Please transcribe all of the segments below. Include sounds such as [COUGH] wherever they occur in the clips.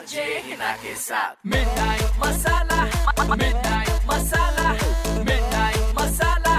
RJ Hina के साथ मिठाई मसाला मिठाई मसाला मिठाई मसाला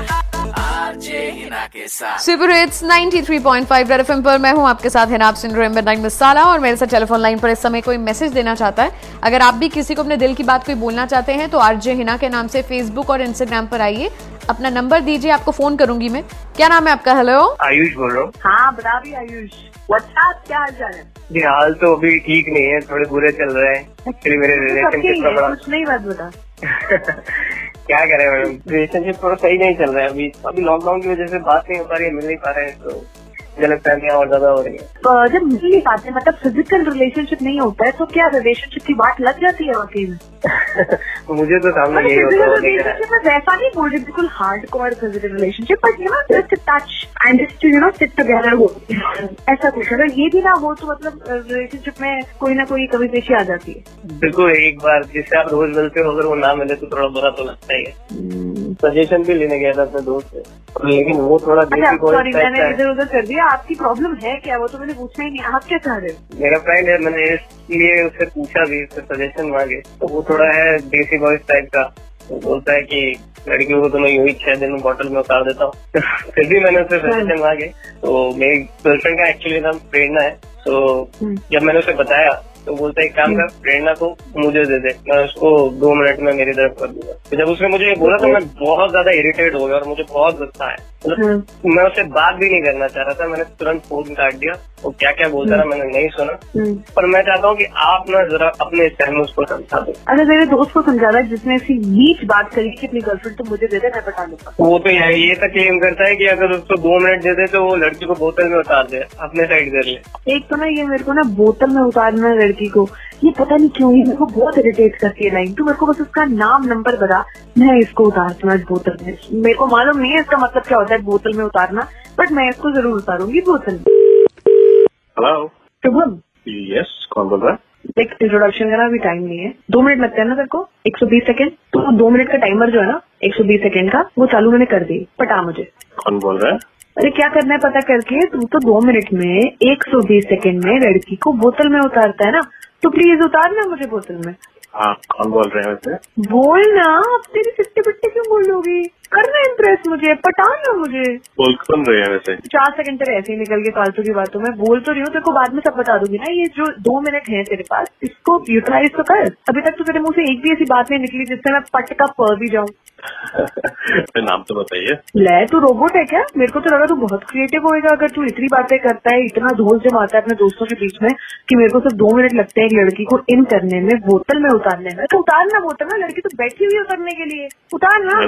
आरजे हिना के साथ सुपर हिट्स 93.5 रेड एफएम पर मैं हूँ आपके साथ है आप सुन रहे हैं मिडनाइट मसाला और मेरे साथ टेलीफोन लाइन पर इस समय कोई मैसेज देना चाहता है। अगर आप भी किसी को अपने दिल की बात कोई बोलना चाहते हैं तो आरजे हिना के नाम से फेसबुक और इंस्टाग्राम पर आइए। अपना नंबर दीजिए आपको फ़ोन करूँगी मैं। क्या नाम है आपका? हेलो आयुष बोल रहा हूँ। हाँ बता भी आयुष। व्हाट्सएप क्या हाल चाल है? जी हाल तो अभी ठीक नहीं है थोड़े बुरे चल रहे हैं। एक्चुअली मेरे रिलेशनशिप का बड़ा कुछ नहीं बात बता [LAUGHS] क्या करें मैडम? रिलेशनशिप थोड़ा सही नहीं चल रहा है अभी। अभी लॉकडाउन की वजह से बात नहीं हो पा रही है मिल नहीं पा रहे हैं तो गलत फहमियाँ और ज़्यादा हो रही है। जब मिल नहीं पाते मतलब फ़िज़िकल रिलेशनशिप नहीं होता है तो क्या रिलेशनशिप की बात लग जाती है वाकई में? [LAUGHS] मुझे तो सामने यही होता है। वैसा नहीं बोल रही बिल्कुल hard core physical relationship but you know just touch and just you know sit together हो। ऐसा कुछ अगर ये भी ना हो तो मतलब रिलेशनशिप में कोई ना कोई कमी पेशी आ जाती है। बिल्कुल एक बार जिससे आप रोज मिलते हो अगर वो ना मिले तो थोड़ा बुरा तो लगता ही है। सजेशन भी लेने गया था अपने दोस्त से। लेकिन वो थोड़ा अच्छा सॉरी मैंने इधर उधर कर दिया। आपकी प्रॉब्लम है क्या? वो तो मैंने पूछना ही नहीं। आप क्या चाह रहे हो? मेरा फ्रेंड है मैंने इसलिए उससे पूछा भी उससे सजेशन मांगे। तो वो थोड़ा है देसी बॉयज़ टाइप का। वो बोलता है कि लड़कियों को तो मैं यूँ ही छह दिन में बॉटल में उतार देता हूँ। [LAUGHS] फिर भी मैंने उससे सजेशन मांगे। तो मेरी गर्लफ्रेंड का एक्चुअली नाम प्रेरणा है। तो हम्म। जब मैंने उसे बताया तो बोलता है एक काम कर प्रेरणा को मुझे दे दे मैं उसको दो मिनट में मेरी तरफ़ कर दूँगा तो जब उसने मुझे ये बोला तो मैं बहुत ज़्यादा इरिटेट हो गया और मुझे बहुत गुस्सा हम्म। मैं उससे बात भी नहीं करना चाह रहा था मैंने तुरंत फ़ोन काट दिया। वो क्या क्या बोलता रहा मैंने नहीं सुना। हम्म। पर मैं चाहता हूँ कि आप ना जरा अपने उसको समझा दो अगर मेरे दोस्त को समझा रहा है जिसने ऐसी नीच बात करी कि अपनी गर्लफ्रेंड तो मुझे दे दे मैं बता दूँगा। वो तो ये ये तक क्लेम करता है कि अगर उसको दो मिनट दे दे तो वो लड़की को बोतल में उतार दे अपने साइड कर ले एक तो ना ये मेरे को ना बोतल में उतारना लड़की को। ये पता नहीं क्यों ये मेरे को बहुत इरिटेट करती है लाइन तो मेरे को बस उसका नाम नंबर बता। मैं इसको उतारती हूँ बोतल में। मेरे को मालूम नहीं है इसका मतलब क्या होता है बोतल में उतारना बट मैं इसको ज़रूर उतारूँगी बोतल में। हेलो शुभम। यस कौन बोल रहा है? इंट्रोडक्शन का ना अभी टाइम नहीं है। दो मिनट लगते हैं ना तेरे को? 120 सेकंड तो दो मिनट का टाइमर जो है ना 120 सेकंड का वो चालू मैंने कर दी। पटा मुझे। कौन बोल रहा है? अरे क्या करना है पता करके? तू तो दो मिनट में 120 सेकंड में लड़की को बोतल में उतारता है ना। तो प्लीज़ उतारना मुझे बोतल में। हाँ कौन बोल रहे हैं वैसे बोल ना आप तेरी सिट्टे पिट्टे क्यों बोलोगी? करना इम्प्रेस मुझे? पटाना मुझे। बोल कौन रहे हैं वैसे। चार सेकंड तेरे ऐसे ही निकल गए फालतू की बातों में। बोल तो रही हूँ तेरे को बाद में सब बता दूँगी ना। ये जो दो मिनट है तेरे पास इसको यूटिलाइज तो कर। अभी तक तो तेरे मुँह से एक भी ऐसी बात नहीं निकली जिससे मैं पट का प भी जाऊँ। [LAUGHS] नाम तो बताइए। ले तू रोबोट है क्या? मेरे को तो लगा तू बहुत क्रिएटिव होएगा। अगर तू इतनी बातें करता है इतना धोल जमाता है अपने दोस्तों के बीच में कि मेरे को सिर्फ़ दो मिनट लगते हैं एक लड़की को इन करने में बोतल में उतारने में। तो उतारना बोतल ना लड़की तो बैठी हुई है उतरने के लिए। उतारना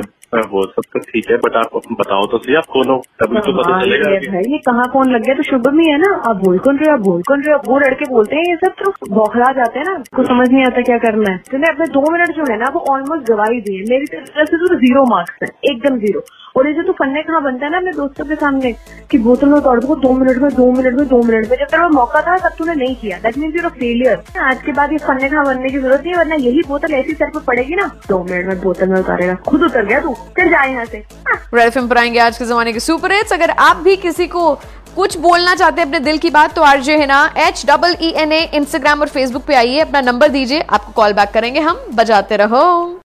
वो सब तो ठीक है बट आप बताओ तो सही आप कौन हो? तभी तो पता हाँ, चलेगा ये भाई ये कहाँ कौन लग गया? तो शुभम ही है ना आप बोल कौन रहे हो आप बोल कौन रहे हो? वो लड़के बोलते हैं ये सब तो बौखला जाते हैं ना आपको समझ नहीं आता क्या करना है। तूने अपने दो मिनट जो है ना वो ऑलमोस्ट गवाही दी है। मेरी तरफ़ से तो ज़ीरो मार्क्स है एकदम ज़ीरो और ये जो तू फन्ने कहाँ बनता है ना अपने दोस्तों के सामने, कि बोतल में उतार दो दो मिनट में, दो मिनट में, दो मिनट में, जब तेरा मौका था, तब तूने नहीं किया। दैट मीन्स यूर फेलियर आज के बाद ये फन्ने कहाँ बनने की ज़रूरत नहीं वरना यही बोतल ऐसी सर पर पड़ेगी ना। दो मिनट में बोतल में उतारेगा। खुद उतर गया तू। चल जाए यहाँ से। हाँ। रेड एफएम पर आएँगे आज के जमाने के सुपर हिट्स अगर आप भी किसी को कुछ बोलना चाहते हैं अपने दिल की बात तो आरजे है ना H double E N A Instagram और फेसबुक पे आइए, अपना नंबर दीजिए, आपको कॉल बैक करेंगे, हम बजाते रहो।